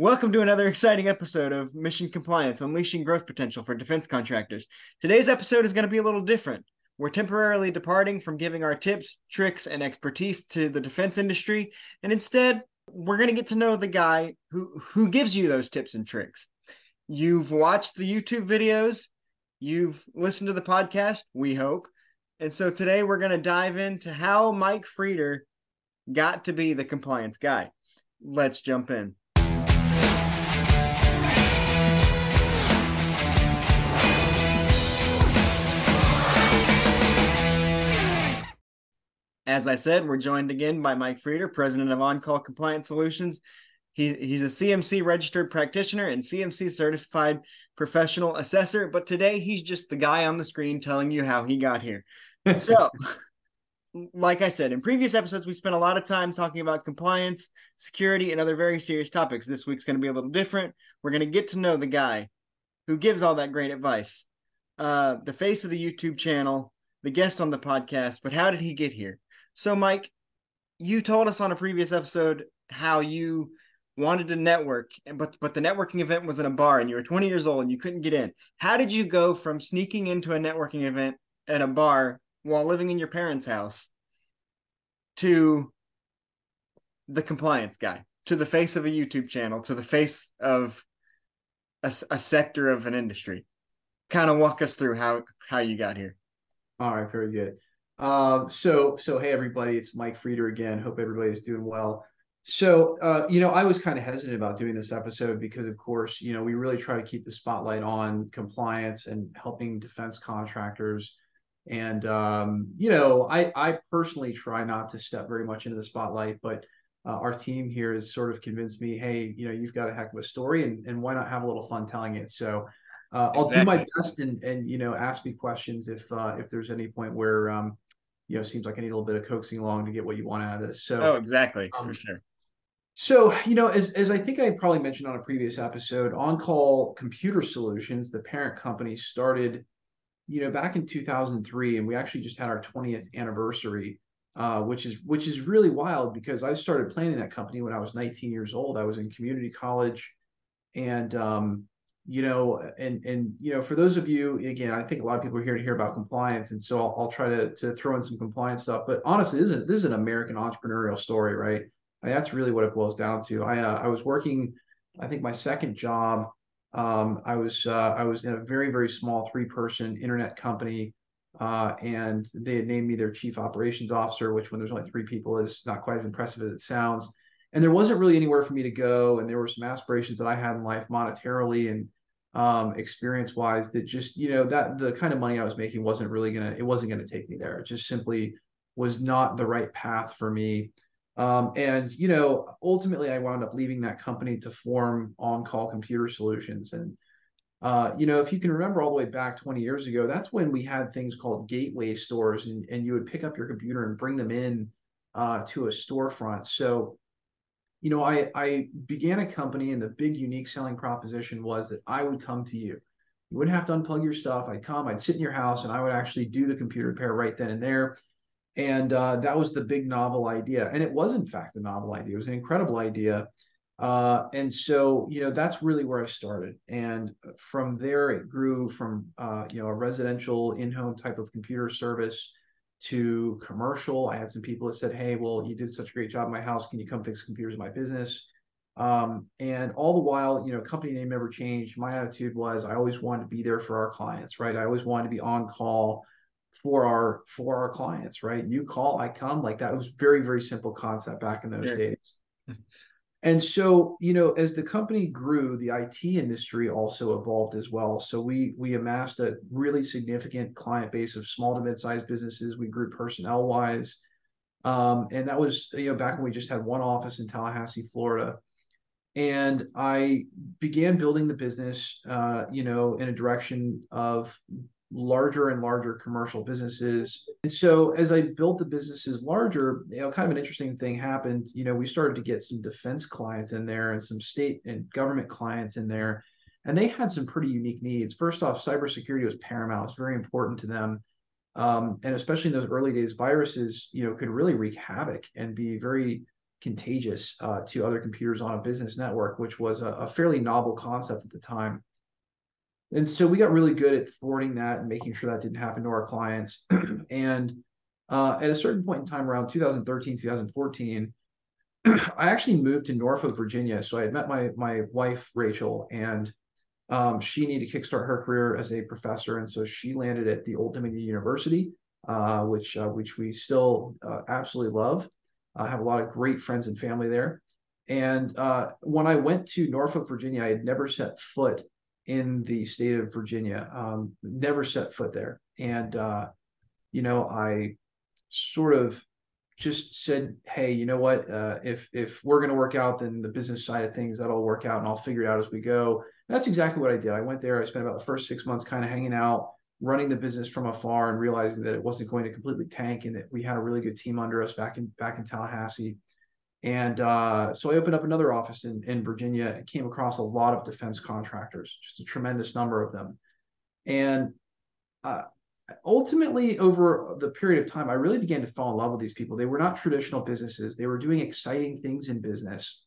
Welcome to another exciting episode of Mission Compliance Unleashing Growth Potential for Defense Contractors. Today's episode is going to be a little different. We're temporarily departing from giving our tips, tricks, and expertise to the defense industry, and instead, we're going to get to know the guy who, who gives you those tips and tricks. You've watched the YouTube videos, you've listened to the podcast, we hope. And so today we're going to dive into how Mike Frieder got to be the compliance guy. Let's jump in. As I said, we're joined again by Mike Frieder, president of On Call Compliance Solutions. He, he's a CMMC registered practitioner and CMMC certified professional assessor, but today he's just the guy on the screen telling you how he got here. So, like I said, in previous episodes, we spent a lot of time talking about compliance, security, and other very serious topics. This week's going to be a little different. We're going to get to know the guy who gives all that great advice, uh, the face of the YouTube channel, the guest on the podcast. But how did he get here? So, Mike, you told us on a previous episode how you wanted to network, but but the networking event was in a bar, and you were 20 years old and you couldn't get in. How did you go from sneaking into a networking event at a bar while living in your parents' house to the compliance guy, to the face of a YouTube channel, to the face of a, a sector of an industry? Kind of walk us through how how you got here. All right, very good. Um, so, so hey everybody, it's Mike Frieder again. Hope everybody's doing well. So, uh, you know, I was kind of hesitant about doing this episode because, of course, you know, we really try to keep the spotlight on compliance and helping defense contractors. And um, you know, I I personally try not to step very much into the spotlight, but uh, our team here has sort of convinced me, hey, you know, you've got a heck of a story, and and why not have a little fun telling it? So. Uh, I'll do my best and and you know ask me questions if uh, if there's any point where um, you know, seems like I need a little bit of coaxing along to get what you want out of this. So, oh, exactly, um, for sure. So, you know, as, as I think I probably mentioned on a previous episode, On Call Computer Solutions, the parent company, started, you know, back in 2003, and we actually just had our 20th anniversary, uh, which is which is really wild because I started planning that company when I was 19 years old. I was in community college, and um, you know, and and you know, for those of you, again, I think a lot of people are here to hear about compliance, and so I'll, I'll try to to throw in some compliance stuff. But honestly, this is this is an American entrepreneurial story, right? I mean, that's really what it boils down to. I uh, I was working, I think my second job, um, I was uh, I was in a very very small three person internet company, uh, and they had named me their chief operations officer, which when there's only three people is not quite as impressive as it sounds and there wasn't really anywhere for me to go and there were some aspirations that i had in life monetarily and um, experience wise that just you know that the kind of money i was making wasn't really gonna it wasn't gonna take me there. It just simply was not the right path for me. Um, and you know ultimately i wound up leaving that company to form on call computer solutions. And uh, you know if you can remember all the way back 20 years ago that's when we had things called gateway stores and, and you would pick up your computer and bring them in uh, to a storefront. So you know, I, I began a company and the big unique selling proposition was that I would come to you. You wouldn't have to unplug your stuff. I'd come, I'd sit in your house, and I would actually do the computer repair right then and there. And uh, that was the big novel idea. And it was, in fact, a novel idea. It was an incredible idea. Uh, and so, you know, that's really where I started. And from there, it grew from, uh, you know, a residential in home type of computer service to commercial. I had some people that said, "Hey, well, you did such a great job in my house. Can you come fix computers in my business?" Um, and all the while, you know, company name never changed. My attitude was I always wanted to be there for our clients, right? I always wanted to be on call for our for our clients, right? You call, I come. Like that was very very simple concept back in those yeah. days. And so, you know, as the company grew, the IT industry also evolved as well. So we we amassed a really significant client base of small to mid-sized businesses. We grew personnel wise. Um, and that was, you know, back when we just had one office in Tallahassee, Florida. And I began building the business, uh, you know, in a direction of larger and larger commercial businesses. And so as I built the businesses larger, you know, kind of an interesting thing happened. You know, we started to get some defense clients in there and some state and government clients in there. And they had some pretty unique needs. First off, cybersecurity was paramount. It's very important to them. Um, and especially in those early days, viruses, you know, could really wreak havoc and be very contagious uh, to other computers on a business network, which was a, a, fairly novel concept at the time. And so we got really good at thwarting that and making sure that didn't happen to our clients. and uh, at a certain point in time, around 2013, 2014, I actually moved to Norfolk, Virginia. So I had met my my wife Rachel, and um, she needed to kickstart her career as a professor, and so she landed at the Old Dominion University, uh, which uh, which we still uh, absolutely love. I have a lot of great friends and family there. And uh, when I went to Norfolk, Virginia, I had never set foot in the state of Virginia, um, never set foot there. And, uh, you know, I sort of just said, hey, you know what? Uh, if if we're going to work out, then the business side of things that'll work out, and I'll figure it out as we go. And that's exactly what I did. I went there. I spent about the first six months kind of hanging out, running the business from afar and realizing that it wasn't going to completely tank and that we had a really good team under us back in back in Tallahassee. And uh, so I opened up another office in, in Virginia and came across a lot of defense contractors, just a tremendous number of them. And uh, ultimately, over the period of time, I really began to fall in love with these people. They were not traditional businesses. They were doing exciting things in business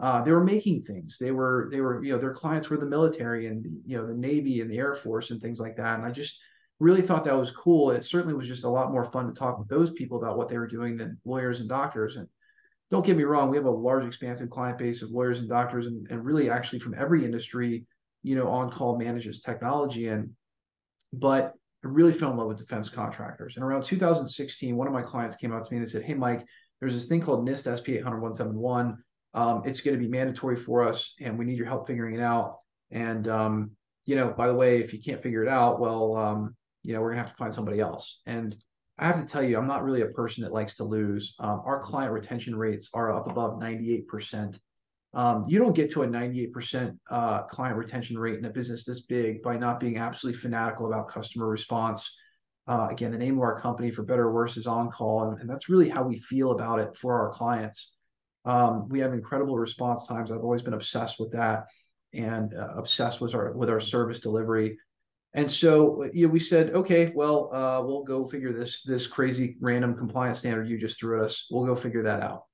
uh, they were making things. They were they were you know their clients were the military and you know the Navy and the Air Force and things like that. And I just really thought that was cool. It certainly was just a lot more fun to talk with those people about what they were doing than lawyers and doctors. And don't get me wrong, we have a large expansive client base of lawyers and doctors and, and really actually from every industry, you know, on call manages technology. And but I really fell in love with defense contractors. And around 2016, one of my clients came up to me and they said, Hey Mike, there's this thing called NIST SP 800 171 um, it's going to be mandatory for us, and we need your help figuring it out. And um, you know, by the way, if you can't figure it out, well, um, you know, we're gonna have to find somebody else. And I have to tell you, I'm not really a person that likes to lose. Um, our client retention rates are up above 98%. Um, you don't get to a 98% uh, client retention rate in a business this big by not being absolutely fanatical about customer response. Uh, again, the name of our company, for better or worse, is on call, and, and that's really how we feel about it for our clients. Um, we have incredible response times. I've always been obsessed with that and uh, obsessed with our with our service delivery. And so you know, we said, okay, well, uh, we'll go figure this this crazy random compliance standard you just threw at us. We'll go figure that out.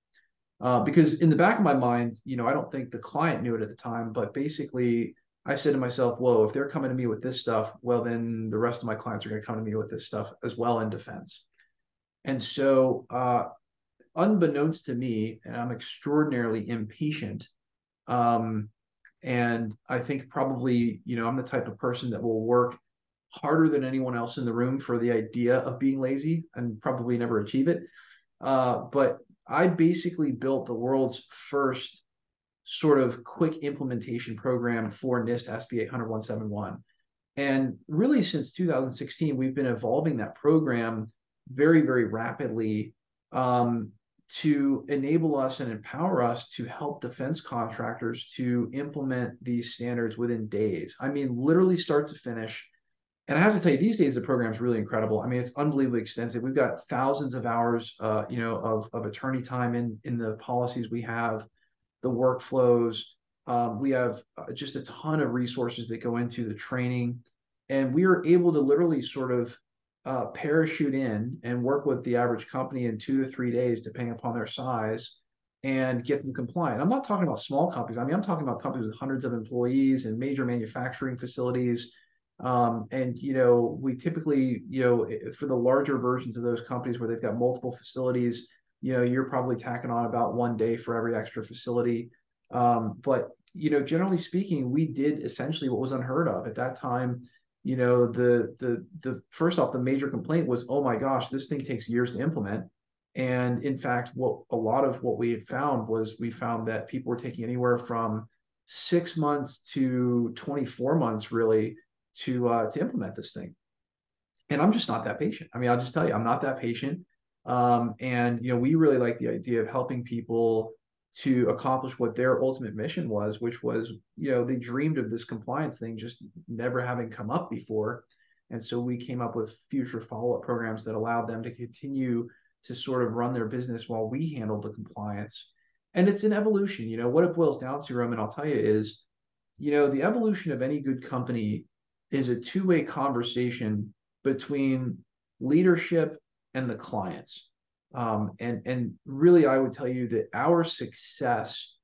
Uh, because in the back of my mind, you know, I don't think the client knew it at the time, but basically, I said to myself, whoa, if they're coming to me with this stuff, well, then the rest of my clients are going to come to me with this stuff as well in defense. And so uh, unbeknownst to me, and I'm extraordinarily impatient. Um, and I think probably, you know, I'm the type of person that will work harder than anyone else in the room for the idea of being lazy and probably never achieve it. Uh, but I basically built the world's first sort of quick implementation program for NIST SP 800 And really, since 2016, we've been evolving that program very, very rapidly um, to enable us and empower us to help defense contractors to implement these standards within days. I mean, literally start to finish. And I have to tell you, these days the program is really incredible. I mean, it's unbelievably extensive. We've got thousands of hours, uh, you know, of, of attorney time in in the policies we have, the workflows. Um, we have uh, just a ton of resources that go into the training, and we are able to literally sort of uh, parachute in and work with the average company in two to three days, depending upon their size, and get them compliant. I'm not talking about small companies. I mean, I'm talking about companies with hundreds of employees and major manufacturing facilities. Um, and you know, we typically, you know, for the larger versions of those companies where they've got multiple facilities, you know, you're probably tacking on about one day for every extra facility. Um, but you know, generally speaking, we did essentially what was unheard of at that time you know the the the first off the major complaint was oh my gosh this thing takes years to implement. And in fact what a lot of what we had found was we found that people were taking anywhere from six months to 24 months really to uh, to implement this thing. And i'm just not that patient. I mean i'll just tell you i'm not that patient. Um, and you know we really like the idea of helping people to accomplish what their ultimate mission was, which was, you know, they dreamed of this compliance thing just never having come up before. And so we came up with future follow up programs that allowed them to continue to sort of run their business while we handled the compliance. And it's an evolution. You know, what it boils down to, Roman, I'll tell you, is, you know, the evolution of any good company is a two way conversation between leadership and the clients Um, and and really, I would tell you that our success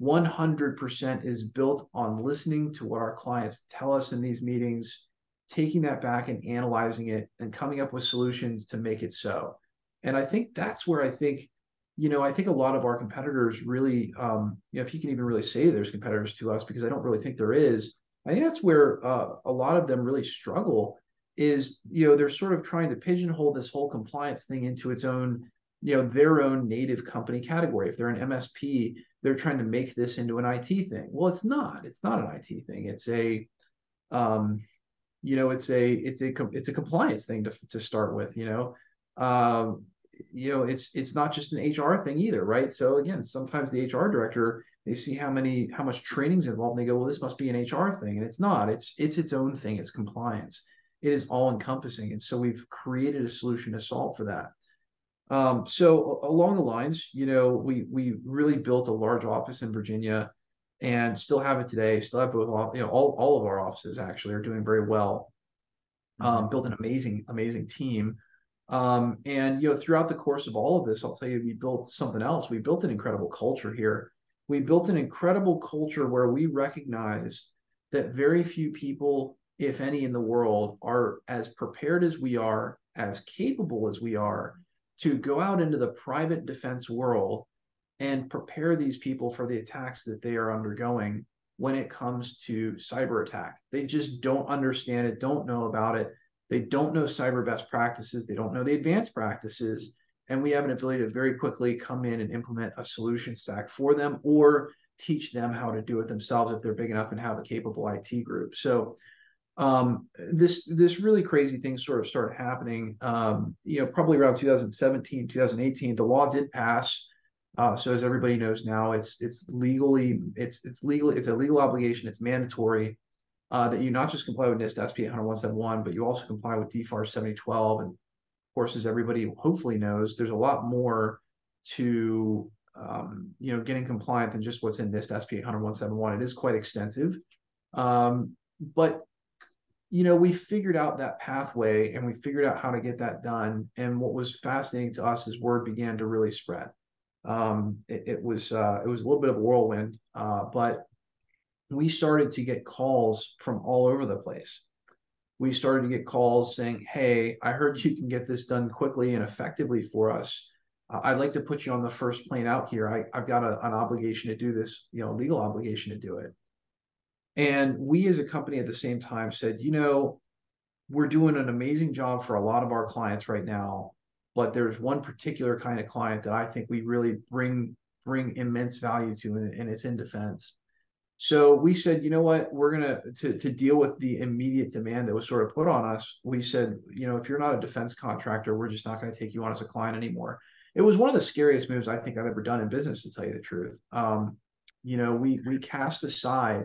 100% is built on listening to what our clients tell us in these meetings, taking that back and analyzing it, and coming up with solutions to make it so. And I think that's where I think, you know, I think a lot of our competitors really, um, you know, if you can even really say there's competitors to us, because I don't really think there is. I think that's where uh, a lot of them really struggle. Is you know they're sort of trying to pigeonhole this whole compliance thing into its own you know their own native company category. If they're an msp they're trying to make this into an it thing. Well it's not. It's not an it thing. It's a um you know it's a it's a it's a compliance thing to, to start with you know? Um you know it's it's not just an hr thing either right? So again sometimes the hr director they see how many how much training's involved and they go well this must be an hr thing. And it's not. It's it's its own thing. It's compliance. It is all encompassing and so we've created a solution to solve for that um, so along the lines, you know, we we really built a large office in Virginia, and still have it today. Still have both, you know, all all of our offices actually are doing very well. Um, mm-hmm. Built an amazing amazing team, um, and you know, throughout the course of all of this, I'll tell you, we built something else. We built an incredible culture here. We built an incredible culture where we recognize that very few people, if any, in the world are as prepared as we are, as capable as we are to go out into the private defense world and prepare these people for the attacks that they are undergoing when it comes to cyber attack. They just don't understand it, don't know about it. They don't know cyber best practices, they don't know the advanced practices. And we have an ability to very quickly come in and implement a solution stack for them or teach them how to do it themselves if they're big enough and have a capable IT group. So um, this this really crazy thing sort of started happening. Um, you know, probably around 2017, 2018. The law did pass. Uh, so as everybody knows now, it's it's legally it's it's legally it's a legal obligation. It's mandatory uh, that you not just comply with NIST SP 10171, but you also comply with DFAR 7012. And of course, as everybody hopefully knows, there's a lot more to um, you know getting compliant than just what's in NIST SP 10171. It is quite extensive. Um, but you know, we figured out that pathway and we figured out how to get that done. And what was fascinating to us is word began to really spread. Um, it, it, was uh, it was a little bit of a whirlwind, uh, but we started to get calls from all over the place. We started to get calls saying, "Hey, I heard you can get this done quickly and effectively for us. Uh, I'd like to put you on the first plane out here. I, have got a, an obligation to do this, you know, legal obligation to do it." And we as a company at the same time said, you know, we're doing an amazing job for a lot of our clients right now, but there's one particular kind of client that I think we really bring bring immense value to, and, and it's in defense. So we said, you know what, we're gonna to to deal with the immediate demand that was sort of put on us. We said, you know, if you're not a defense contractor, we're just not going to take you on as a client anymore. It was one of the scariest moves I think I've ever done in business, to tell you the truth. Um, you know, we we cast aside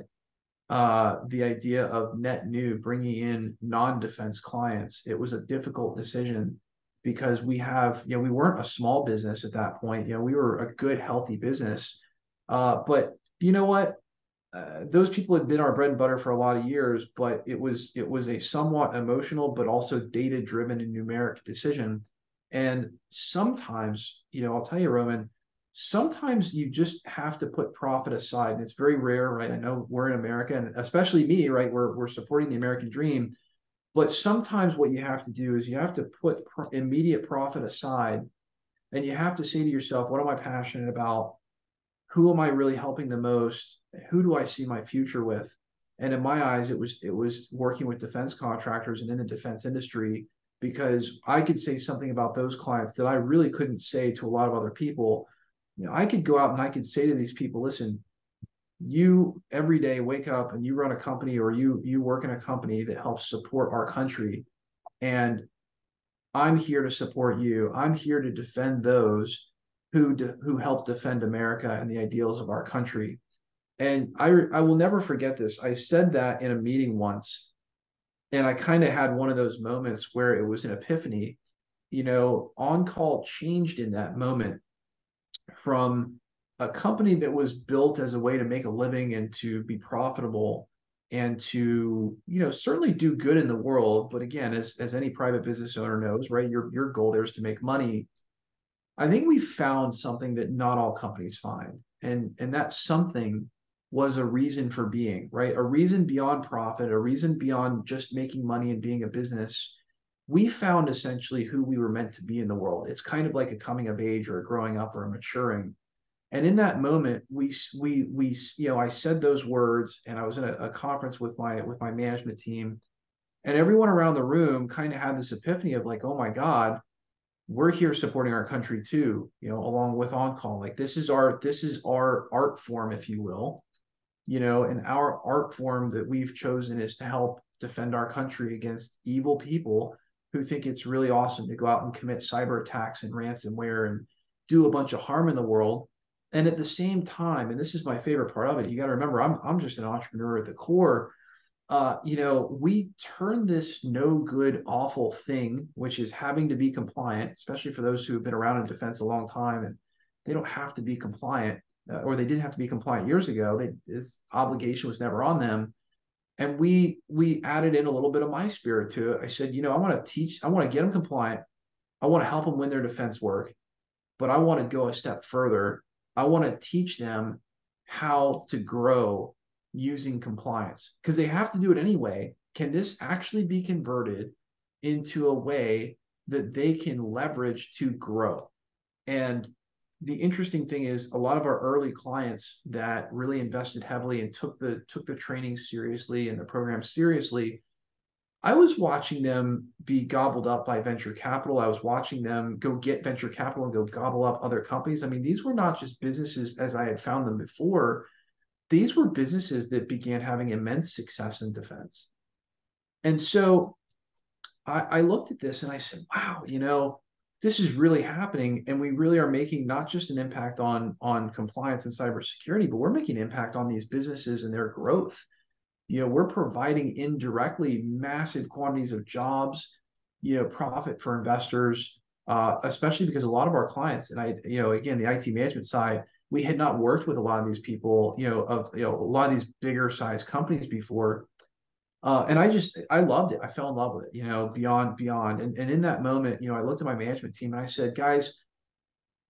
uh, the idea of net new bringing in non-defense clients. It was a difficult decision because we have, you know, we weren't a small business at that point. You know, we were a good, healthy business. Uh, but you know what? Uh, those people had been our bread and butter for a lot of years, but it was it was a somewhat emotional, but also data driven and numeric decision. And sometimes, you know, I'll tell you, Roman, sometimes you just have to put profit aside and it's very rare right? I know we're in america and especially me right? We're, we're supporting the american dream. But sometimes what you have to do is you have to put pro- immediate profit aside and you have to say to yourself what am i passionate about? Who am i really helping the most? Who do i see my future with? And in my eyes it was it was working with defense contractors and in the defense industry because i could say something about those clients that i really couldn't say to a lot of other people you know, I could go out and I could say to these people, listen, you every day wake up and you run a company or you you work in a company that helps support our country. And i'm here to support you. I'm here to defend those who de- who help defend america and the ideals of our country. And i i will never forget this. I said that in a meeting once and i kind of had one of those moments where it was an epiphany. You know on call changed in that moment from a company that was built as a way to make a living and to be profitable and to you know certainly do good in the world but again as, as any private business owner knows right your, your goal there is to make money I think we found something that not all companies find. And and that something was a reason for being, right? A reason beyond profit, a reason beyond just making money and being a business. We found essentially who we were meant to be in the world. It's kind of like a coming of age or a growing up or a maturing. And in that moment, we we we you know I said those words, and I was in a, a conference with my with my management team, and everyone around the room kind of had this epiphany of like, oh my God, we're here supporting our country too, you know, along with on call. Like this is our this is our art form, if you will you know, and our art form that we've chosen is to help defend our country against evil people who think it's really awesome to go out and commit cyber attacks and ransomware and do a bunch of harm in the world. And at the same time, and this is my favorite part of it, you got to remember, I'm I'm just an entrepreneur at the core. Uh, you know, we turn this no good, awful thing, which is having to be compliant, especially for those who have been around in defense a long time and they don't have to be compliant uh, or they didn't have to be compliant years ago. They, this obligation was never on them. And we we added in a little bit of my spirit to it. I said, you know, I want to teach, I want to get them compliant. I want to help them win their defense work, but I want to go a step further. I want to teach them how to grow using compliance because they have to do it anyway. Can this actually be converted into a way that they can leverage to grow? And the interesting thing is a lot of our early clients that really invested heavily and took the took the training seriously and the program seriously i was watching them be gobbled up by venture capital. I was watching them go get venture capital and go gobble up other companies. I mean these were not just businesses as i had found them before. These were businesses that began having immense success in defense. And so I, I looked at this and i said wow you know this is really happening and we really are making not just an impact on on compliance and cybersecurity but we're making impact on these businesses and their growth. You know we're providing indirectly massive quantities of jobs you know profit for investors uh, especially because a lot of our clients and i you know again the it management side we had not worked with a lot of these people you know of you know a lot of these bigger size companies before uh, and I just I loved it. I fell in love with it, you know, beyond beyond. And and in that moment, you know, I looked at my management team and I said, guys,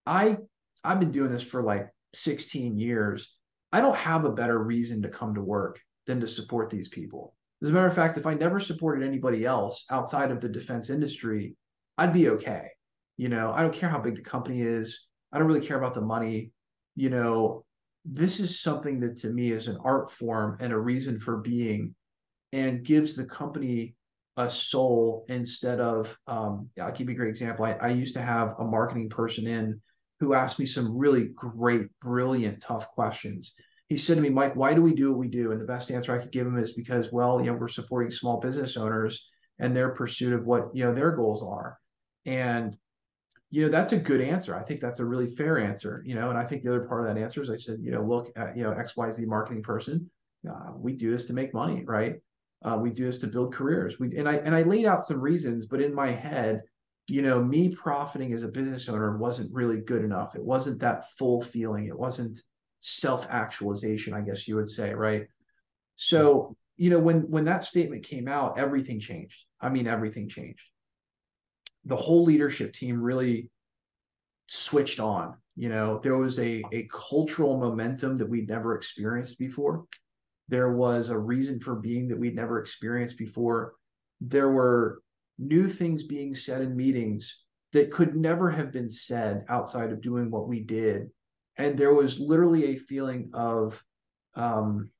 I I've been doing this for like 16 years. I don't have a better reason to come to work than to support these people. As a matter of fact, if I never supported anybody else outside of the defense industry, I'd be okay. You know, I don't care how big the company is. I don't really care about the money. You know, this is something that to me is an art form and a reason for being and gives the company a soul instead of um, i'll give you a great example. I, I used to have a marketing person in who asked me some really great brilliant tough questions. He said to me mike why do we do what we do? And the best answer i could give him is because well you know we're supporting small business owners and their pursuit of what you know their goals are. And you know that's a good answer. I think that's a really fair answer you know and i think the other part of that answer is i said you know look at you know xyz marketing person. Uh, we do this to make money right uh, we do this to build careers. We and I and I laid out some reasons, but in my head, you know, me profiting as a business owner wasn't really good enough. It wasn't that full feeling. It wasn't self-actualization, I guess you would say, right? So, you know, when when that statement came out, everything changed. I mean, everything changed. The whole leadership team really switched on. You know, there was a a cultural momentum that we'd never experienced before there was a reason for being that we'd never experienced before. There were new things being said in meetings that could never have been said outside of doing what we did. And there was literally a feeling of, um,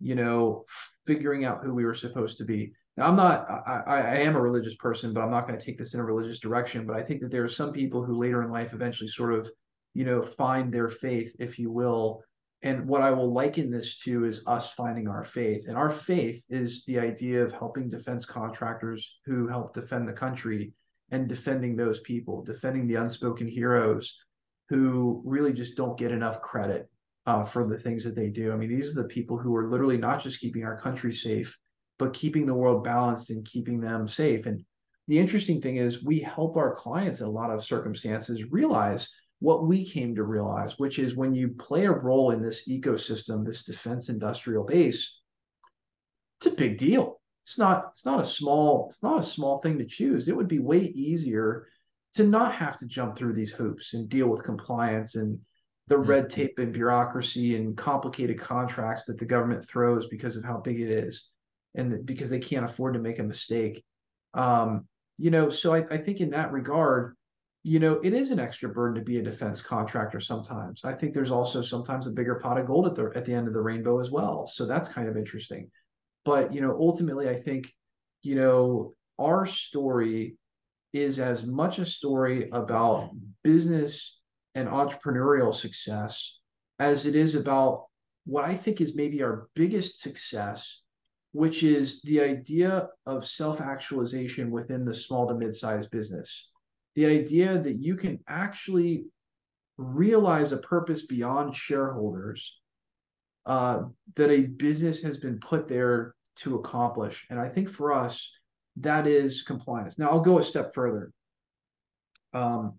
you know, figuring out who we were supposed to be. Now, I'm not, I, I am a religious person, but I'm not going to take this in a religious direction. But I think that there are some people who later in life eventually sort of, you know, find their faith, if you will, and what I will liken this to is us finding our faith. And our faith is the idea of helping defense contractors who help defend the country and defending those people, defending the unspoken heroes who really just don't get enough credit uh, for the things that they do. I mean, these are the people who are literally not just keeping our country safe, but keeping the world balanced and keeping them safe. And the interesting thing is, we help our clients in a lot of circumstances realize what we came to realize, which is when you play a role in this ecosystem, this defense industrial base, it's a big deal. It's not it's not a small it's not a small thing to choose. It would be way easier to not have to jump through these hoops and deal with compliance and the mm-hmm. red tape and bureaucracy and complicated contracts that the government throws because of how big it is and because they can't afford to make a mistake. Um, you know, so I, I think in that regard, you know, it is an extra burden to be a defense contractor sometimes. I think there's also sometimes a bigger pot of gold at the at the end of the rainbow as well. So that's kind of interesting. But you know, ultimately, I think, you know, our story is as much a story about business and entrepreneurial success as it is about what I think is maybe our biggest success, which is the idea of self actualization within the small to mid sized business. The idea that you can actually realize a purpose beyond shareholders uh, that a business has been put there to accomplish. And I think for us, that is compliance. Now, I'll go a step further. Um,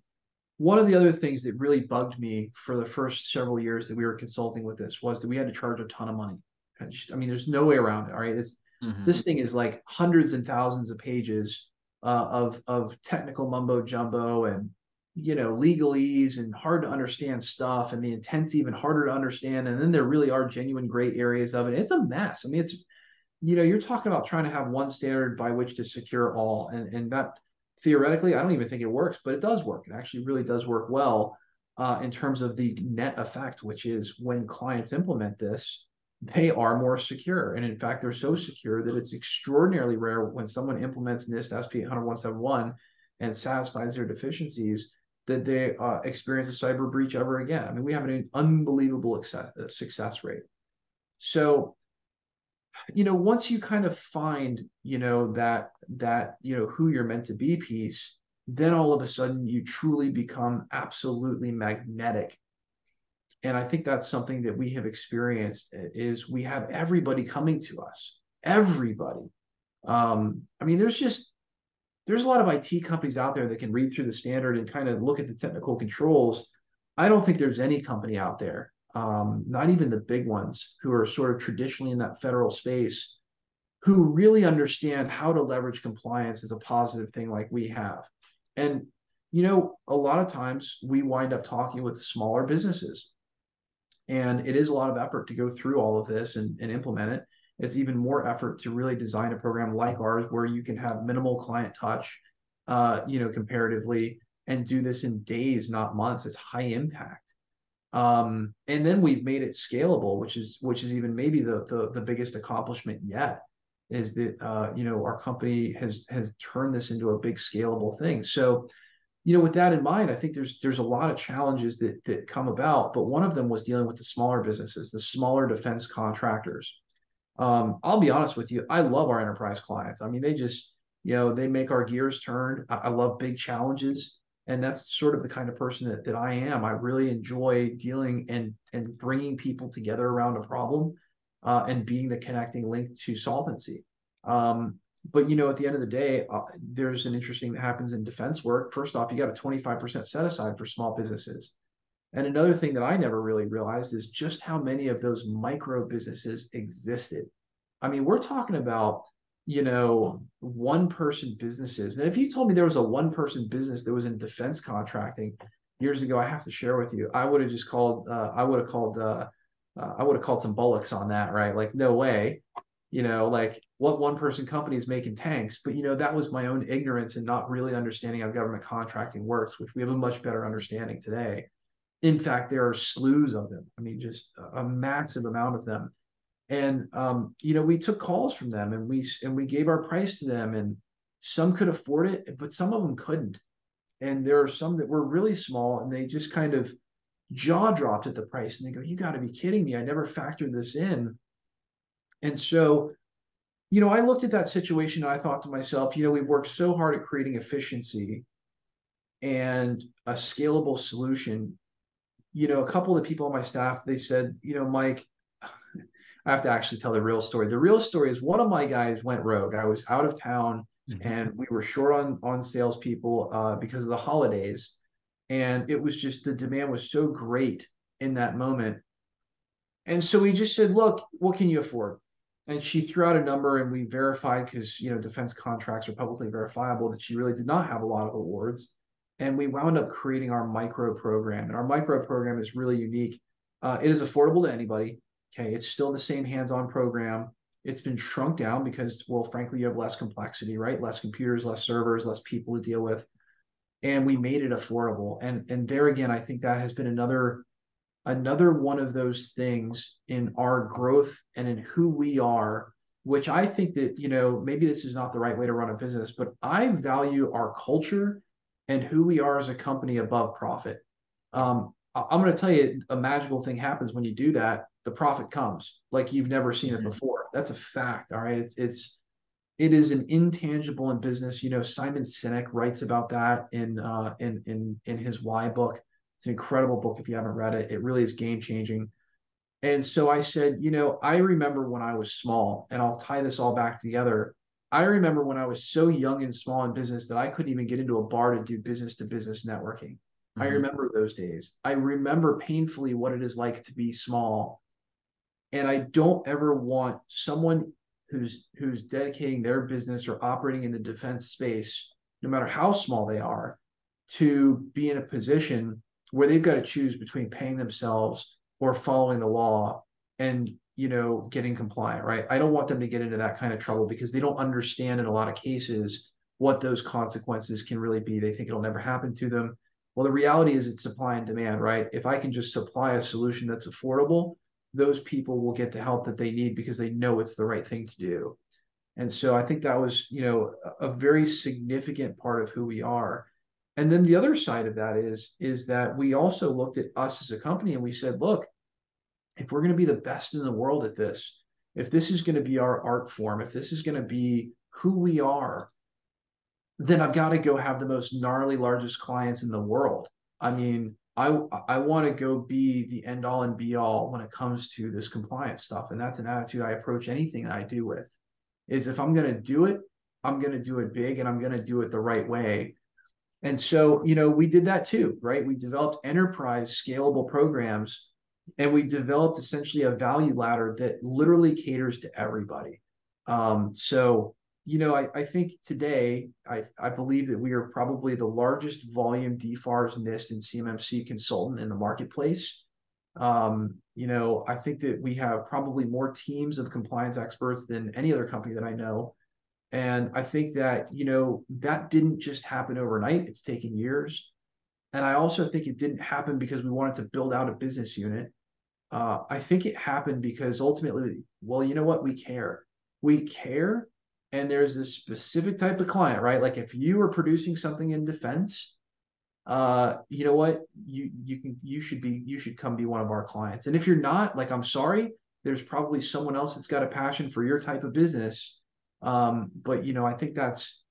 one of the other things that really bugged me for the first several years that we were consulting with this was that we had to charge a ton of money. I mean, there's no way around it. All right, this mm-hmm. this thing is like hundreds and thousands of pages uh, of of technical mumbo jumbo and you know legalese and hard to understand stuff, and the intent's even harder to understand. And then there really are genuine gray areas of it. It's a mess. I mean, it's you know, you're talking about trying to have one standard by which to secure all, and and that theoretically, I don't even think it works, but it does work. It actually really does work well uh, in terms of the net effect, which is when clients implement this, they are more secure. And in fact, they're so secure that it's extraordinarily rare when someone implements NIST SP 800 and satisfies their deficiencies that they uh, experience a cyber breach ever again. I mean, we have an unbelievable uh, success rate. So you know once you kind of find you know that that you know who you're meant to be piece then all of a sudden you truly become absolutely magnetic and i think that's something that we have experienced is we have everybody coming to us everybody um i mean there's just there's a lot of it companies out there that can read through the standard and kind of look at the technical controls i don't think there's any company out there um, not even the big ones who are sort of traditionally in that federal space, who really understand how to leverage compliance as a positive thing like we have. And, you know, a lot of times we wind up talking with smaller businesses. And it is a lot of effort to go through all of this and, and implement it. It's even more effort to really design a program like ours where you can have minimal client touch, uh, you know, comparatively, and do this in days, not months. It's high impact. Um, and then we've made it scalable, which is which is even maybe the the, the biggest accomplishment yet is that uh, you know our company has has turned this into a big scalable thing. So, you know, with that in mind, I think there's there's a lot of challenges that that come about, but one of them was dealing with the smaller businesses, the smaller defense contractors. Um, I'll be honest with you, I love our enterprise clients. I mean, they just you know they make our gears turn. I, I love big challenges and that's sort of the kind of person that, that I am. I really enjoy dealing and and bringing people together around a problem uh, and being the connecting link to solvency. Um, but you know, at the end of the day, uh, there's an interesting that happens in defense work. First off, you got a 25% set aside for small businesses. And another thing that I never really realized is just how many of those micro businesses existed. I mean, we're talking about you know, one person businesses. And if you told me there was a one person business that was in defense contracting years ago, I have to share with you, I would have just called, uh, I would have called, uh, uh, I would have called some bullocks on that, right? Like, no way, you know, like what one person company is making tanks. But, you know, that was my own ignorance and not really understanding how government contracting works, which we have a much better understanding today. In fact, there are slews of them. I mean, just a massive amount of them and um, you know we took calls from them and we and we gave our price to them and some could afford it but some of them couldn't and there are some that were really small and they just kind of jaw dropped at the price and they go you got to be kidding me i never factored this in and so you know i looked at that situation and i thought to myself you know we've worked so hard at creating efficiency and a scalable solution you know a couple of the people on my staff they said you know mike I have to actually tell the real story. The real story is one of my guys went rogue. I was out of town mm-hmm. and we were short on on salespeople uh, because of the holidays, and it was just the demand was so great in that moment. And so we just said, "Look, what can you afford?" And she threw out a number, and we verified because you know defense contracts are publicly verifiable that she really did not have a lot of awards. and we wound up creating our micro program. And our micro program is really unique. Uh, it is affordable to anybody. Okay, it's still the same hands-on program. It's been shrunk down because, well, frankly, you have less complexity, right? Less computers, less servers, less people to deal with, and we made it affordable. And and there again, I think that has been another another one of those things in our growth and in who we are which I think that, you know, maybe this is not the right way to run a business, but I value our culture and who we are as a company above profit. Um, I'm going to tell you a magical thing happens when you do that. The profit comes like you've never seen it mm-hmm. before. That's a fact. All right. It's, it's, it is an intangible in business. You know, Simon Sinek writes about that in, uh, in, in, in his Why book. It's an incredible book. If you haven't read it, it really is game changing. And so I said, you know, I remember when I was small, and I'll tie this all back together. I remember when I was so young and small in business that I couldn't even get into a bar to do business to business networking. Mm-hmm. I remember those days. I remember painfully what it is like to be small. And I don't ever want someone who's who's dedicating their business or operating in the defense space, no matter how small they are, to be in a position where they've got to choose between paying themselves or following the law and you know getting compliant right? I don't want them to get into that kind of trouble because they don't understand in a lot of cases what those consequences can really be. They think it'll never happen to them. Well the reality is it's supply and demand right? If i can just supply a solution that's affordable those people will get the help that they need because they know it's the right thing to do. And so i think that was you know a very significant part of who we are and then the other side of that is is that we also looked at us as a company and we said, look, if we're going to be the best in the world at this, if this is going to be our art form, if this is going to be who we are, then I've got to go have the most gnarly, largest clients in the world. I mean, I I want to go be the end all and be all when it comes to this compliance stuff, and that's an attitude I approach anything I do with. Is if I'm going to do it, I'm going to do it big, and I'm going to do it the right way. And so, you know, we did that too, right? We developed enterprise scalable programs and we developed essentially a value ladder that literally caters to everybody. Um, so, you know, I, I think today, I, I believe that we are probably the largest volume DFARS, NIST, and CMMC consultant in the marketplace. Um, you know, I think that we have probably more teams of compliance experts than any other company that I know. And I think that, you know, that didn't just happen overnight. It's taken years. And I also think it didn't happen because we wanted to build out a business unit. Uh, I think it happened because ultimately, well, you know what? We care. We care. And there's this specific type of client, right? Like if you are producing something in defense, uh, you know what? You you can you should be you should come be one of our clients. And if you're not, like I'm sorry, there's probably someone else that's got a passion for your type of business um, but you know, I think that's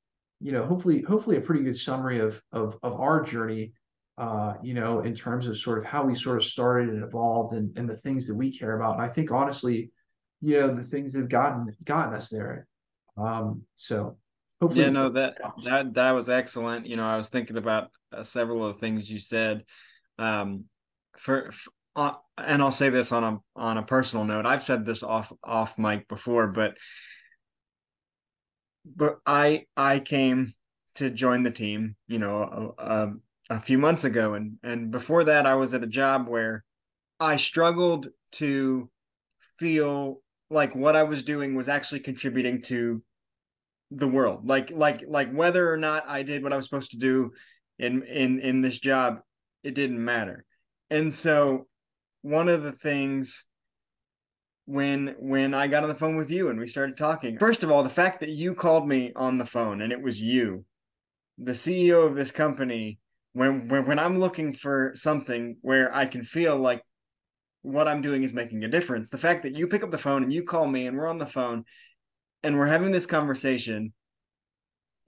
you know hopefully hopefully a pretty good summary of of of our journey. Uh, you know, in terms of sort of how we sort of started and evolved and, and the things that we care about. And I think honestly, you know, the things that have gotten gotten us there. Um, so hopefully, yeah, no, that that that was excellent. You know, I was thinking about uh, several of the things you said. Um, for, for uh, and I'll say this on a on a personal note. I've said this off off mic before, but but I I came to join the team, you know, a, a, a, few months ago, and and before that, I was at a job where I struggled to feel like what I was doing was actually contributing to the world, like like like whether or not I did what I was supposed to do in in in this job, it didn't matter, and so one of the things when when I got on the phone with you and we started talking. First of all, the fact that you called me on the phone and it was you, the CEO of this company, when when, when I'm looking for something where I can feel like what I'm doing is making a difference, the fact that you pick up the phone and you call me and we're on the phone and we're having this conversation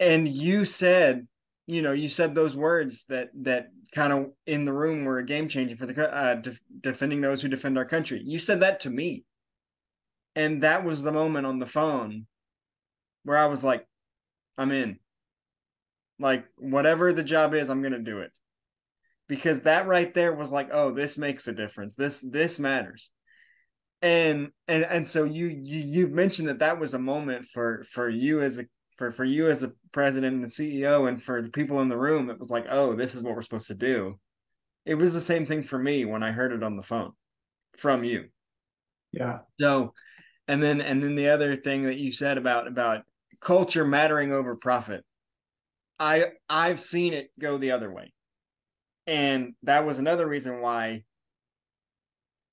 and you said you know you said those words that that kind of in the room were a game changer for the uh, de- defending those who defend our country you said that to me and that was the moment on the phone where I was like, I'm in. Like, whatever the job is, I'm going to do it. Because that right there was like, oh, this makes a difference. This this matters. And and and so you you you mentioned that that was a moment for for you as a for for you as a president and CEO and for the people in the room it was like oh this is what we're supposed to do it was the same thing for me when i heard it on the phone from you yeah so and then and then the other thing that you said about about culture mattering over profit. I i've seen it go the other way. And that was another reason why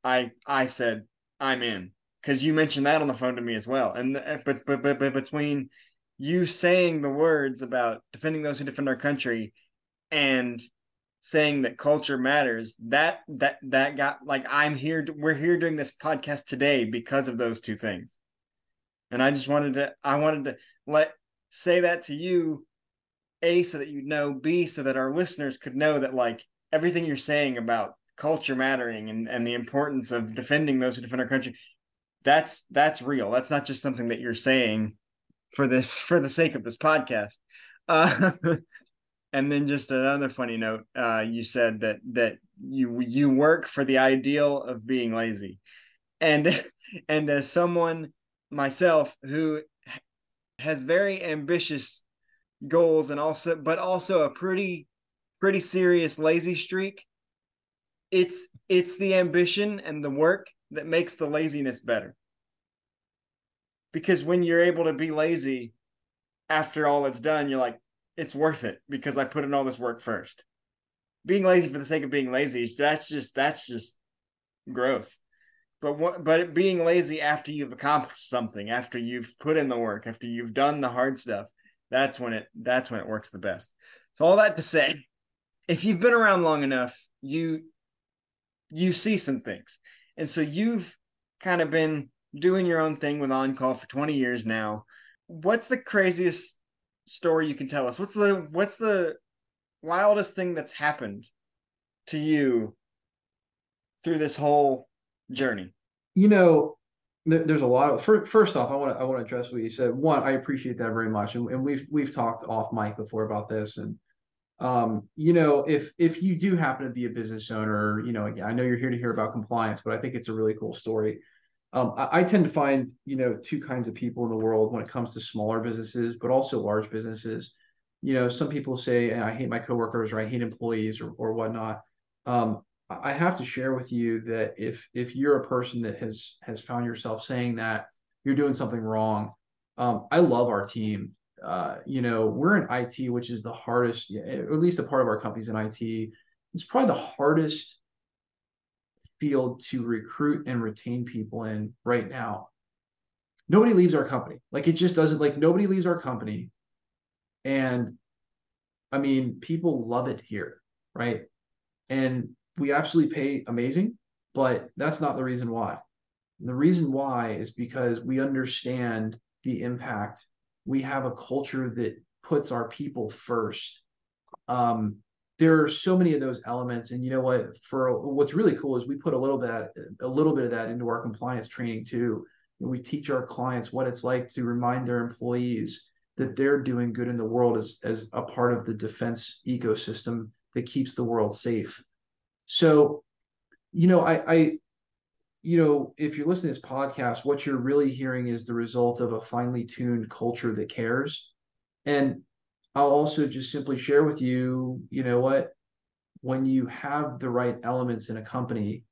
i i said i'm in. Because you mentioned that on the phone to me as well. And uh, but, but but but between you saying the words about defending those who defend our country and saying that culture matters that that that got like i'm here we're here doing this podcast today because of those two things and i just wanted to i wanted to let say that to you a so that you know b so that our listeners could know that like everything you're saying about culture mattering and, and the importance of defending those who defend our country that's that's real that's not just something that you're saying for this for the sake of this podcast. Uh, and then just another funny note, uh, you said that that you you work for the ideal of being lazy, and and as someone myself who has very ambitious goals and also but also a pretty pretty serious lazy streak it's it's the ambition and the work that makes the laziness better. Because when you're able to be lazy after all it's done, you're like, it's worth it because I put in all this work first. Being lazy for the sake of being lazy, that's just that's just gross. But what, but being lazy after you've accomplished something, after you've put in the work, after you've done the hard stuff, that's when it that's when it works the best. So all that to say, if you've been around long enough, you you see some things. And so you've kind of been doing your own thing with On Call for 20 years now. What's the craziest story you can tell us? What's the what's the wildest thing that's happened to you through this whole journey? You know, there's a lot of first off i want to i want to address what you said one i appreciate that very much and, and we've we've talked off mic before about this and um you know if if you do happen to be a business owner you know i know you're here to hear about compliance but i think it's a really cool story um, I, I, tend to find, you know, two kinds of people in the world when it comes to smaller businesses, but also large businesses. You know, some people say, I hate my coworkers or I hate employees or, or whatnot. Um, I have to share with you that if if you're a person that has has found yourself saying that you're doing something wrong, um, I love our team. Uh, you know, we're in IT, which is the hardest, at least a part of our company's in IT. It's probably the hardest field to recruit and retain people in right now. Nobody leaves our company. Like it just doesn't like nobody leaves our company. And I mean, people love it here, right? And we absolutely pay amazing, but that's not the reason why. The reason why is because we understand the impact. We have a culture that puts our people first. Um, there are so many of those elements. And you know what? For what's really cool is we put a little bit a little bit of that into our compliance training too. And we teach our clients what it's like to remind their employees that they're doing good in the world as, as a part of the defense ecosystem that keeps the world safe. So you know i i you know if you're listening to this podcast what you're really hearing is the result of a finely tuned culture that cares. And I'll also just simply share with you, you know what, when you have the right elements in a company,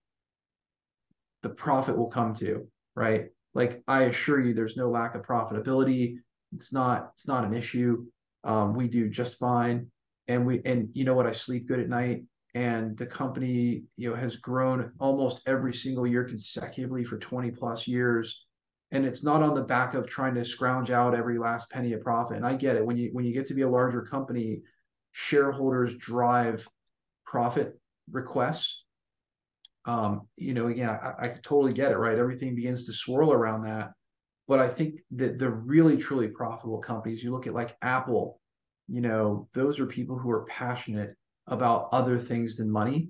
the profit will come to, right? Like I assure you, there's no lack of profitability. It's not, it's not an issue. Um, we do just fine. And we, and you know what, I sleep good at night. And the company, you know, has grown almost every single year consecutively for 20 plus years and it's not on the back of trying to scrounge out every last penny of profit. And I get it when you when you get to be a larger company, shareholders drive profit requests. Um, you know, again, I, I totally get it, right? Everything begins to swirl around that. But I think that the really truly profitable companies, you look at like Apple, you know, those are people who are passionate about other things than money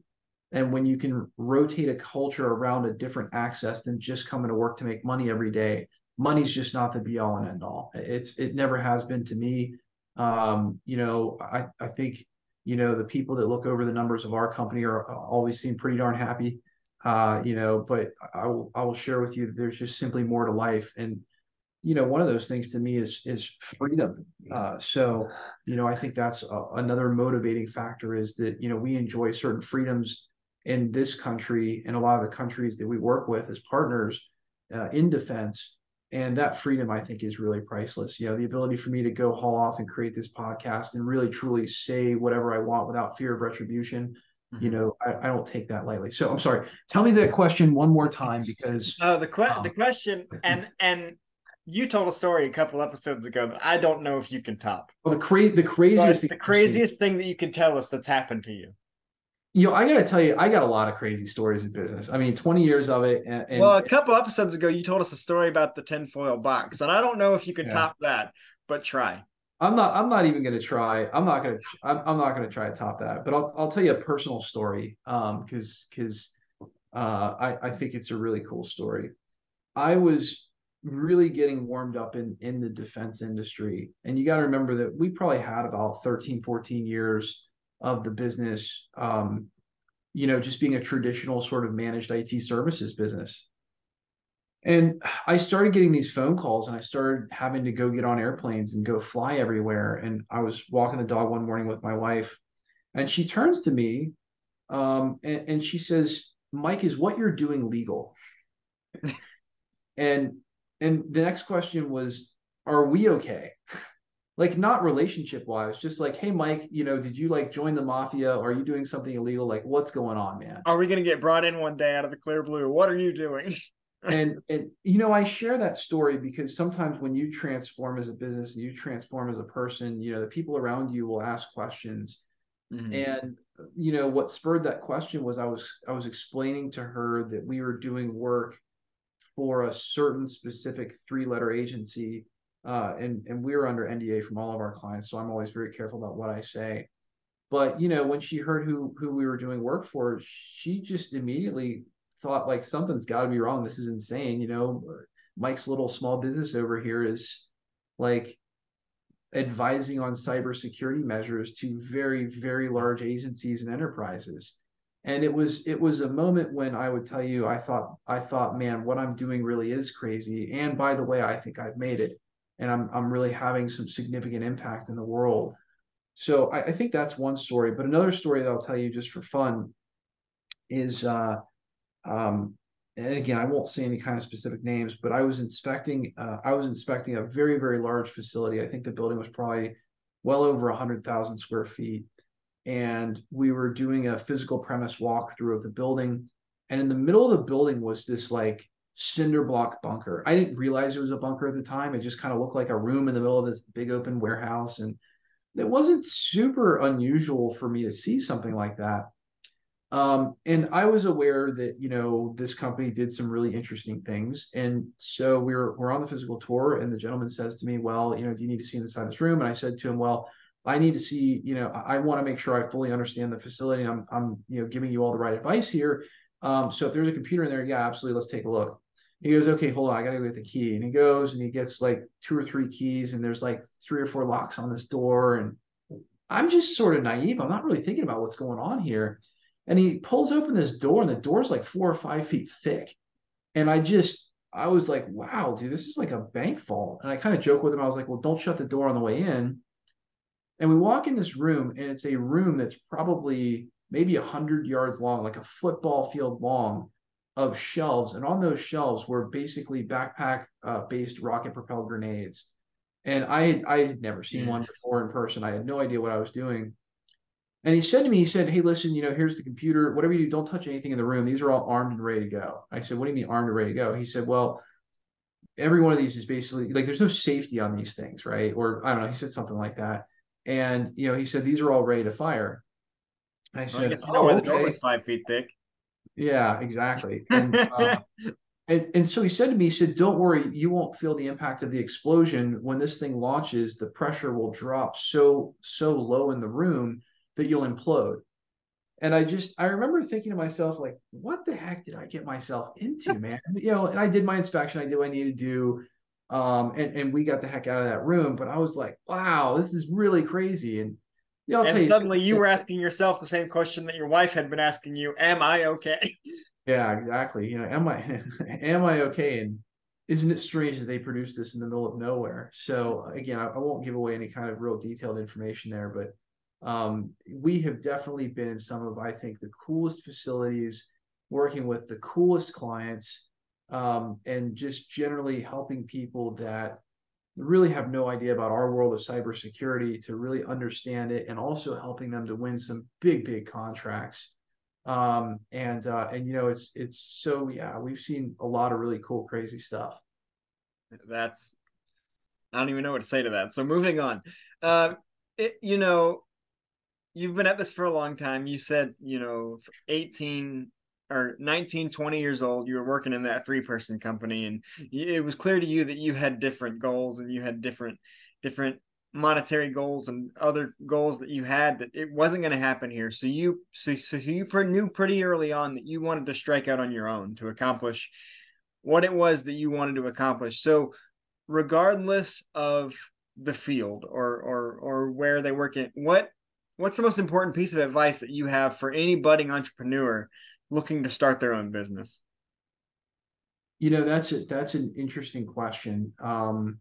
and when you can rotate a culture around a different access than just coming to work to make money every day money's just not the be all and end all it's it never has been to me. Um, you know i i think you know the people that look over the numbers of our company are always seem pretty darn happy. Uh, you know but i will i will share with you that there's just simply more to life. And you know, one of those things to me is is freedom. Uh, so, you know, I think that's a, another motivating factor is that you know we enjoy certain freedoms in this country and a lot of the countries that we work with as partners uh, in defense. And that freedom, I think, is really priceless. You know, the ability for me to go haul off and create this podcast and really truly say whatever I want without fear of retribution. Mm-hmm. You know, I, I, don't take that lightly. So I'm sorry. Tell me that question one more time because uh, the que- um, the question and and you told a story a couple episodes ago that I don't know if you can top. Well, the crazy the craziest the craziest thing that you can tell us that's happened to you you know, I got to tell you, I got a lot of crazy stories in business. I mean, 20 years of it. And, and well, a couple episodes ago, you told us a story about the tinfoil box, and I don't know if you can yeah. top that, but try. I'm not. I'm not even going to try. I'm not going to. I'm, I'm not going to try to top that. But I'll. I'll tell you a personal story. Um, because because, uh, I I think it's a really cool story. I was really getting warmed up in in the defense industry, and you got to remember that we probably had about 13, 14 years of the business, um, you know, just being a traditional sort of managed IT services business. And I started getting these phone calls and I started having to go get on airplanes and go fly everywhere. And I was walking the dog one morning with my wife, and she turns to me um, and, and she says, Mike, is what you're doing legal? and and the next question was, are we okay? Like not relationship wise, just like, hey Mike, you know, did you like join the mafia? Or are you doing something illegal? Like, what's going on, man? Are we gonna get brought in one day out of the clear blue? What are you doing? and and you know, I share that story because sometimes when you transform as a business and you transform as a person, you know, the people around you will ask questions. Mm-hmm. And you know, what spurred that question was I was I was explaining to her that we were doing work for a certain specific three letter agency uh, and and we're under NDA from all of our clients, so I'm always very careful about what I say. But you know, when she heard who who we were doing work for, she just immediately thought like something's got to be wrong. This is insane. You know, Mike's little small business over here is like advising on cybersecurity measures to very very large agencies and enterprises and it was it was a moment when i would tell you i thought i thought man what i'm doing really is crazy and by the way i think i've made it and I'm I'm really having some significant impact in the world. So I, I think that's one story. But another story that I'll tell you just for fun is uh, um, and again, I won't say any kind of specific names, but I was inspecting uh, I was inspecting a very very large facility. I think the building was probably well over hundred thousand square feet, and we were doing a physical premise walkthrough of the building. And in the middle of the building was this like cinder block bunker. I didn't realize it was a bunker at the time. It just kind of looked like a room in the middle of this big open warehouse. And it wasn't super unusual for me to see something like that. Um, and I was aware that, you know, this company did some really interesting things. And so we we're, we're on the physical tour and the gentleman says to me, well, you know, do you need to see inside this room? And I said to him, well, I need to see, you know, I want to make sure I fully understand the facility. I'm, I'm, you know, giving you all the right advice here. Um, so if there's a computer in there, yeah, absolutely. Let's take a look. He goes, okay, hold on, I gotta go get the key. And he goes and he gets like two or three keys, and there's like three or four locks on this door. And I'm just sort of naive. I'm not really thinking about what's going on here. And he pulls open this door, and the door's like four or five feet thick. And I just, I was like, wow, dude, this is like a bank vault. And I kind of joke with him. I was like, well, don't shut the door on the way in. And we walk in this room, and it's a room that's probably maybe 100 yards long, like a football field long of shelves, and on those shelves were basically backpack uh, based rocket propelled grenades. And I had I had never seen one before in person. I had no idea what I was doing. And he said to me, he said, Hey, listen, you know, here's the computer. Whatever you do, don't touch anything in the room. These are all armed and ready to go. I said, What do you mean armed and ready to go? He said, Well, every one of these is basically like there's no safety on these things, right? Or I don't know, he said something like that. And you know, he said, These are all ready to fire. I said, well, I guess you know oh, why the door was five feet thick. Yeah, exactly. And, uh, and, and so he said to me, he said, "Don't worry, you won't feel the impact of the explosion when this thing launches. The pressure will drop so so low in the room that you'll implode." And I just I remember thinking to myself, like, what the heck did I get myself into, man? you know, and I did my inspection, I did what I needed to do. Um, and, and we got the heck out of that room. But I was like, wow, this is really crazy. And yeah, I'll and suddenly you, you were asking yourself the same question that your wife had been asking you: "Am I okay?" Yeah, exactly. You know, am I am I okay? And isn't it strange that they produced this in the middle of nowhere? So again, I, I won't give away any kind of real detailed information there, but um, we have definitely been in some of, I think, the coolest facilities, working with the coolest clients, um, and just generally helping people that really have no idea about our world of cybersecurity to really understand it, and also helping them to win some big, big contracts. Um, and uh, and you know, it's it's so yeah, we've seen a lot of really cool, crazy stuff. That's I don't even know what to say to that. So moving on, uh, it, you know, you've been at this for a long time. You said, you know, 18 or 19, 20 years old, you were working in that three person company and it was clear to you that you had different goals and you had different, different monetary goals and other goals that you had that it wasn't going to happen here. So you, so, so you knew pretty early on that you wanted to strike out on your own to accomplish what it was that you wanted to accomplish. So regardless of the field or, or, or where they work in, what what's the most important piece of advice that you have for any budding entrepreneur looking to start their own business? You know, that's a, that's an interesting question. Um,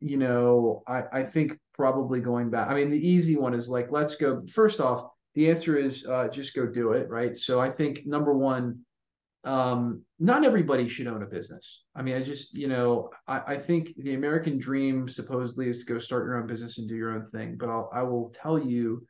you know, I, I think probably going back. I mean, the easy one is like, let's go. First off, the answer is uh, just go do it, right? So I think number one, um, not everybody should own a business. I mean, I just, you know, I, I, think the American dream supposedly is to go start your own business and do your own thing. But I'll, I will tell you,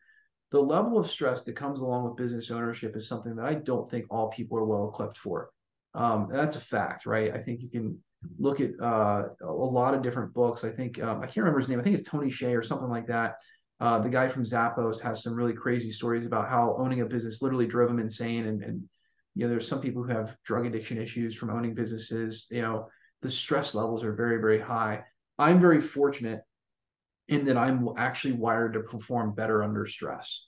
the level of stress that comes along with business ownership is something that I don't think all people are well equipped for. Um, that's a fact, right? I think you can look at uh, a lot of different books. I think um, I can't remember his name. I think it's Tony Hsieh or something like that. Uh, the guy from Zappos has some really crazy stories about how owning a business literally drove him insane and, and you know there's some people who have drug addiction issues from owning businesses you know the stress levels are very very high i'm very fortunate in that i'm actually wired to perform better under stress.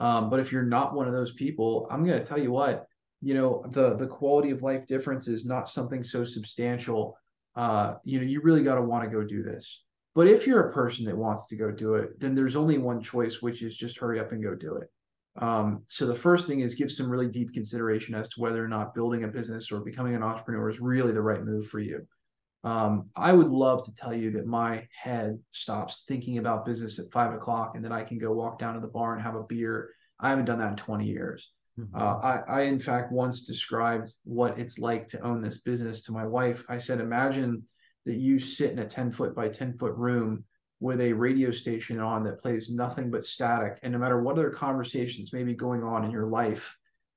Um, but if you're not one of those people i'm going to tell you what you know the the quality of life difference is not something so substantial. Uh, you know you really got to want to go do this. But if you're a person that wants to go do it then there's only one choice which is just hurry up and go do it. Um, so the first thing is give some really deep consideration as to whether or not building a business or becoming an entrepreneur is really the right move for you. Um, I would love to tell you that my head stops thinking about business at five o'clock and that I can go walk down to the bar and have a beer. I haven't done that in 20 years. Mm-hmm. Uh, I, I, in fact, once described what it's like to own this business to my wife. I said, imagine that you sit in a 10 foot by 10 foot room with a radio station on that plays nothing but static. And no matter what other conversations may be going on in your life,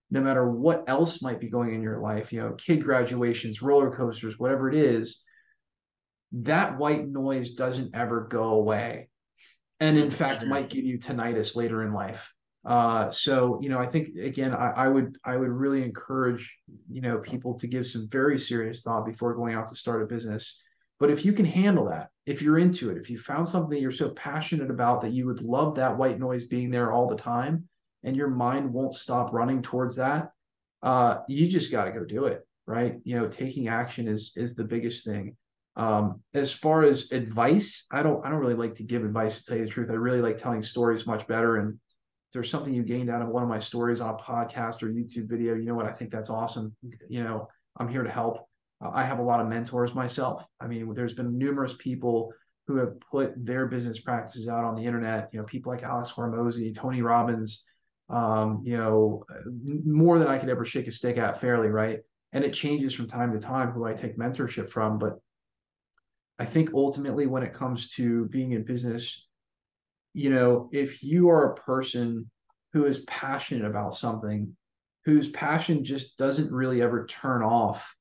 no matter what else might be going in your life, you know, kid graduations, roller coasters, whatever it is, that white noise doesn't ever go away. And in fact, might give you tinnitus later in life. Uh, so you know, I think again, I, I, would I would really encourage you know people to give some very serious thought before going out to start a business. But if you can handle that, if you're into it, if you found something you're so passionate about that you would love that white noise being there all the time and your mind won't stop running towards that, uh, you just got to go do it, right? You know, taking action is is the biggest thing. Um, as far as advice, I don't I don't really like to give advice to tell you the truth. I really like telling stories much better. And if there's something you gained out of one of my stories on a podcast or YouTube video, you know what? I think that's awesome. You know, I'm here to help. Uh, I have a lot of mentors myself. I mean, there's been numerous people who have put their business practices out on the internet. You know, people like Alex Hormozi, Tony Robbins. Um, you know, more than I could ever shake a stick at fairly, right? And it changes from time to time who I take mentorship from. But I think ultimately, when it comes to being in business, you know, if you are a person who is passionate about something, whose passion just doesn't really ever turn off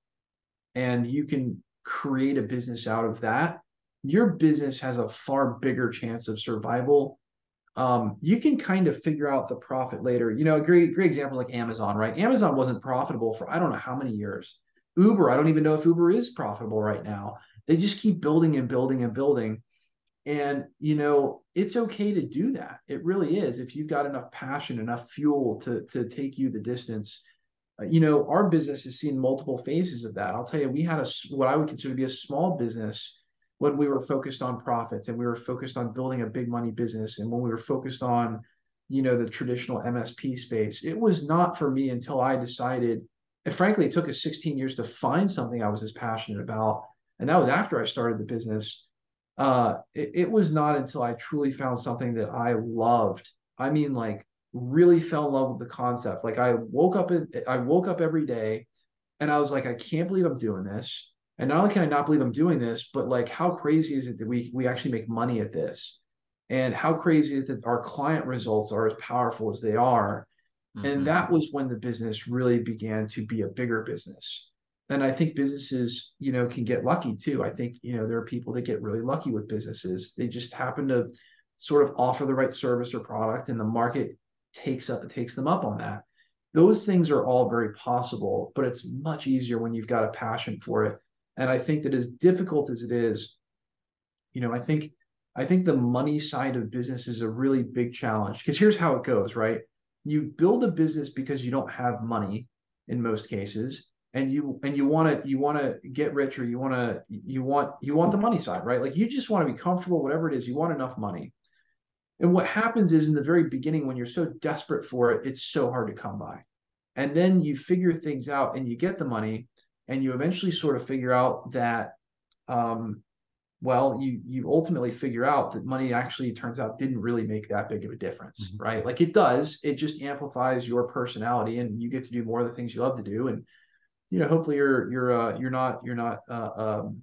and you can create a business out of that, your business has a far bigger chance of survival. Um, you can kind of figure out the profit later. You know, a great great example like Amazon, right? Amazon wasn't profitable for I don't know how many years. Uber, I don't even know if Uber is profitable right now. They just keep building and building and building. And you know, it's okay to do that. It really is. If you've got enough passion, enough fuel to to take you the distance, uh, you know, our business has seen multiple phases of that. I'll tell you, we had a what I would consider to be a small business when we were focused on profits and we were focused on building a big money business and when we were focused on, you know, the traditional MSP space. It was not for me until I decided, and frankly, it took us 16 years to find something I was as passionate about and that was after I started the business. Uh, it, it was not until I truly found something that I loved. I mean, like really fell in love with the concept. Like I woke up, I woke up every day, and I was like, I can't believe I'm doing this. And not only can I not believe I'm doing this, but like, how crazy is it that we we actually make money at this? And how crazy is it that our client results are as powerful as they are? Mm-hmm. And that was when the business really began to be a bigger business. And I think businesses, you know, can get lucky too. I think, you know, there are people that get really lucky with businesses. They just happen to sort of offer the right service or product and the market takes up takes them up on that. Those things are all very possible, but it's much easier when you've got a passion for it. And I think that as difficult as it is, you know, I think I think the money side of business is a really big challenge because here's how it goes, right? You build a business because you don't have money in most cases and you and you want to you want to get rich or you want to you want you want the money side, right? Like you just want to be comfortable whatever it is, you want enough money. And what happens is in the very beginning when you're so desperate for it, it's so hard to come by. And then you figure things out and you get the money and you eventually sort of figure out that um, well you you ultimately figure out that money actually turns out didn't really make that big of a difference mm-hmm. right like it does it just amplifies your personality and you get to do more of the things you love to do and you know hopefully you're you're uh you're not you're not uh, um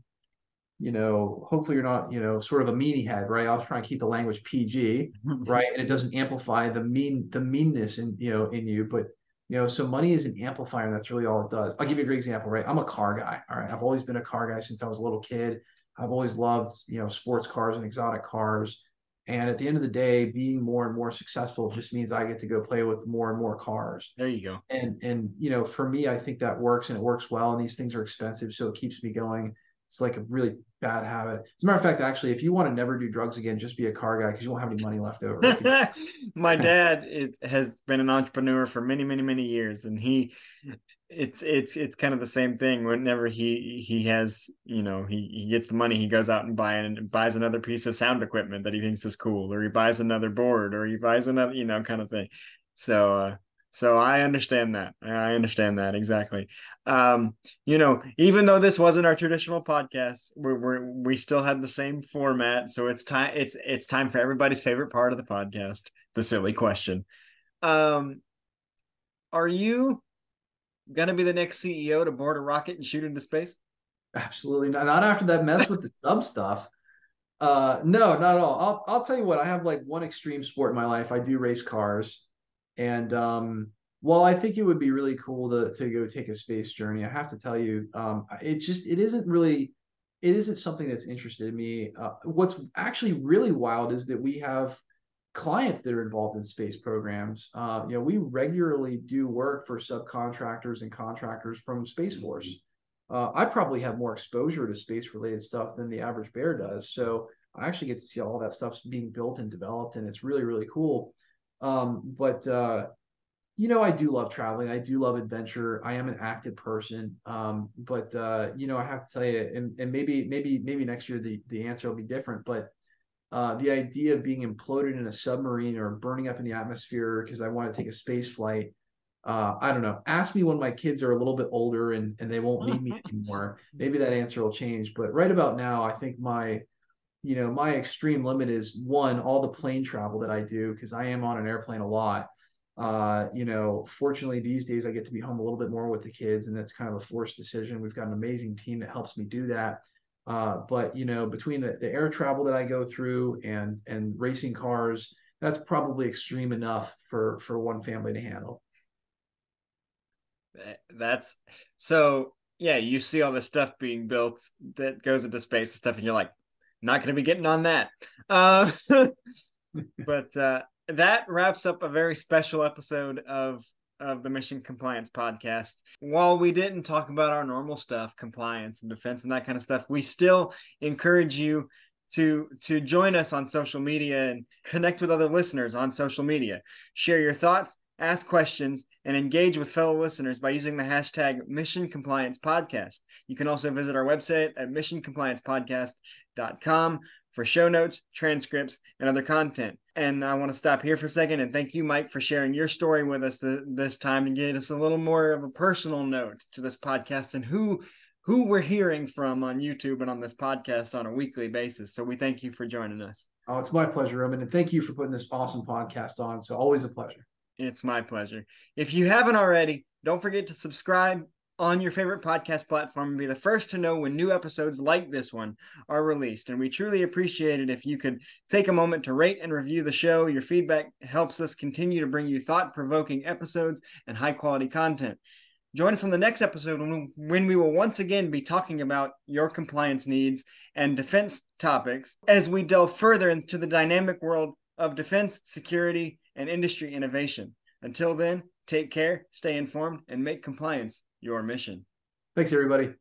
you know hopefully you're not you know sort of a meanie head right? I was trying to keep the language pg right? And it doesn't amplify the mean the meanness in you know in you but you know so money is an amplifier and that's really all it does. I'll give you a great example right? I'm a car guy all right? I've always been a car guy since i was a little kid. I've always loved, you know, sports cars and exotic cars. And at the end of the day, being more and more successful just means I get to go play with more and more cars. There you go. And and you know, for me, I think that works and it works well. And these things are expensive, so it keeps me going. It's like a really bad habit. As a matter of fact, actually, if you want to never do drugs again, just be a car guy because you won't have any money left over. My dad is has been an entrepreneur for many, many, many years, and he it's it's it's kind of the same thing. Whenever he he has you know he he gets the money he goes out and buy and buys another piece of sound equipment that he thinks is cool or he buys another board or he buys another you know kind of thing. So uh so i understand that. I understand that exactly. Um you know even though this wasn't our traditional podcast we're, we're we still had the same format. So it's time it's it's time for everybody's favorite part of the podcast the silly question. Um are you gonna be the next CEO to board a rocket and shoot into space? Absolutely not. Not after that mess with the sub stuff. Uh, no, not at all. I'll I'll tell you what. I have like one extreme sport in my life. I do race cars, and um, while I think it would be really cool to to go take a space journey, I have to tell you, um, it just it isn't really it isn't something that's interested in me. Uh, what's actually really wild is that we have clients that are involved in space programs. Uh, you know, we regularly do work for subcontractors and contractors from Space Force. Uh, I probably have more exposure to space related stuff than the average bear does. So I actually get to see all that stuff being built and developed, and it's really, really cool. Um, but uh, you know, I do love traveling. I do love adventure. I am an active person. Um, but uh, you know, I have to tell you, and, and maybe, maybe, maybe next year the the answer will be different. But uh, the idea of being imploded in a submarine or burning up in the atmosphere because I want to take a space flight. Uh, I don't know. Ask me when my kids are a little bit older and, and they won't need me anymore. Maybe that answer will change. But right about now, I think my, you know, my extreme limit is one, all the plane travel that I do because I am on an airplane a lot. Uh, you know, fortunately these days I get to be home a little bit more with the kids, and that's kind of a forced decision. We've got an amazing team that helps me do that. Uh, but you know, between the, the air travel that I go through and and racing cars, that's probably extreme enough for for one family to handle. That's so yeah, you see all this stuff being built that goes into space and stuff, and you're like, not going to be getting on that. Uh, but uh, that wraps up a very special episode of of the Mission Compliance Podcast. While we didn't talk about our normal stuff, compliance and defense and that kind of stuff, we still encourage you to to join us on social media and connect with other listeners on social media. Share your thoughts, ask questions, and engage with fellow listeners by using the hashtag Mission Compliance Podcast. You can also visit our website at missioncompliancepodcast.com for show notes, transcripts, and other content. And I want to stop here for a second and thank you, Mike, for sharing your story with us th- this time and get us a little more of a personal note to this podcast and who who we're hearing from on YouTube and on this podcast on a weekly basis. So we thank you for joining us. Oh, it's my pleasure, Roman. And thank you for putting this awesome podcast on. So always a pleasure. It's my pleasure. If you haven't already, don't forget to subscribe on your favorite podcast platform and be the first to know when new episodes like this one are released. And we truly appreciate it if you could take a moment to rate and review the show. Your feedback helps us continue to bring you thought provoking episodes and high quality content. Join us on the next episode when, when we will once again be talking about your compliance needs and defense topics as we delve further into the dynamic world of defense, security, and industry innovation. Until then, take care, stay informed, and make compliance your mission. Thanks, everybody.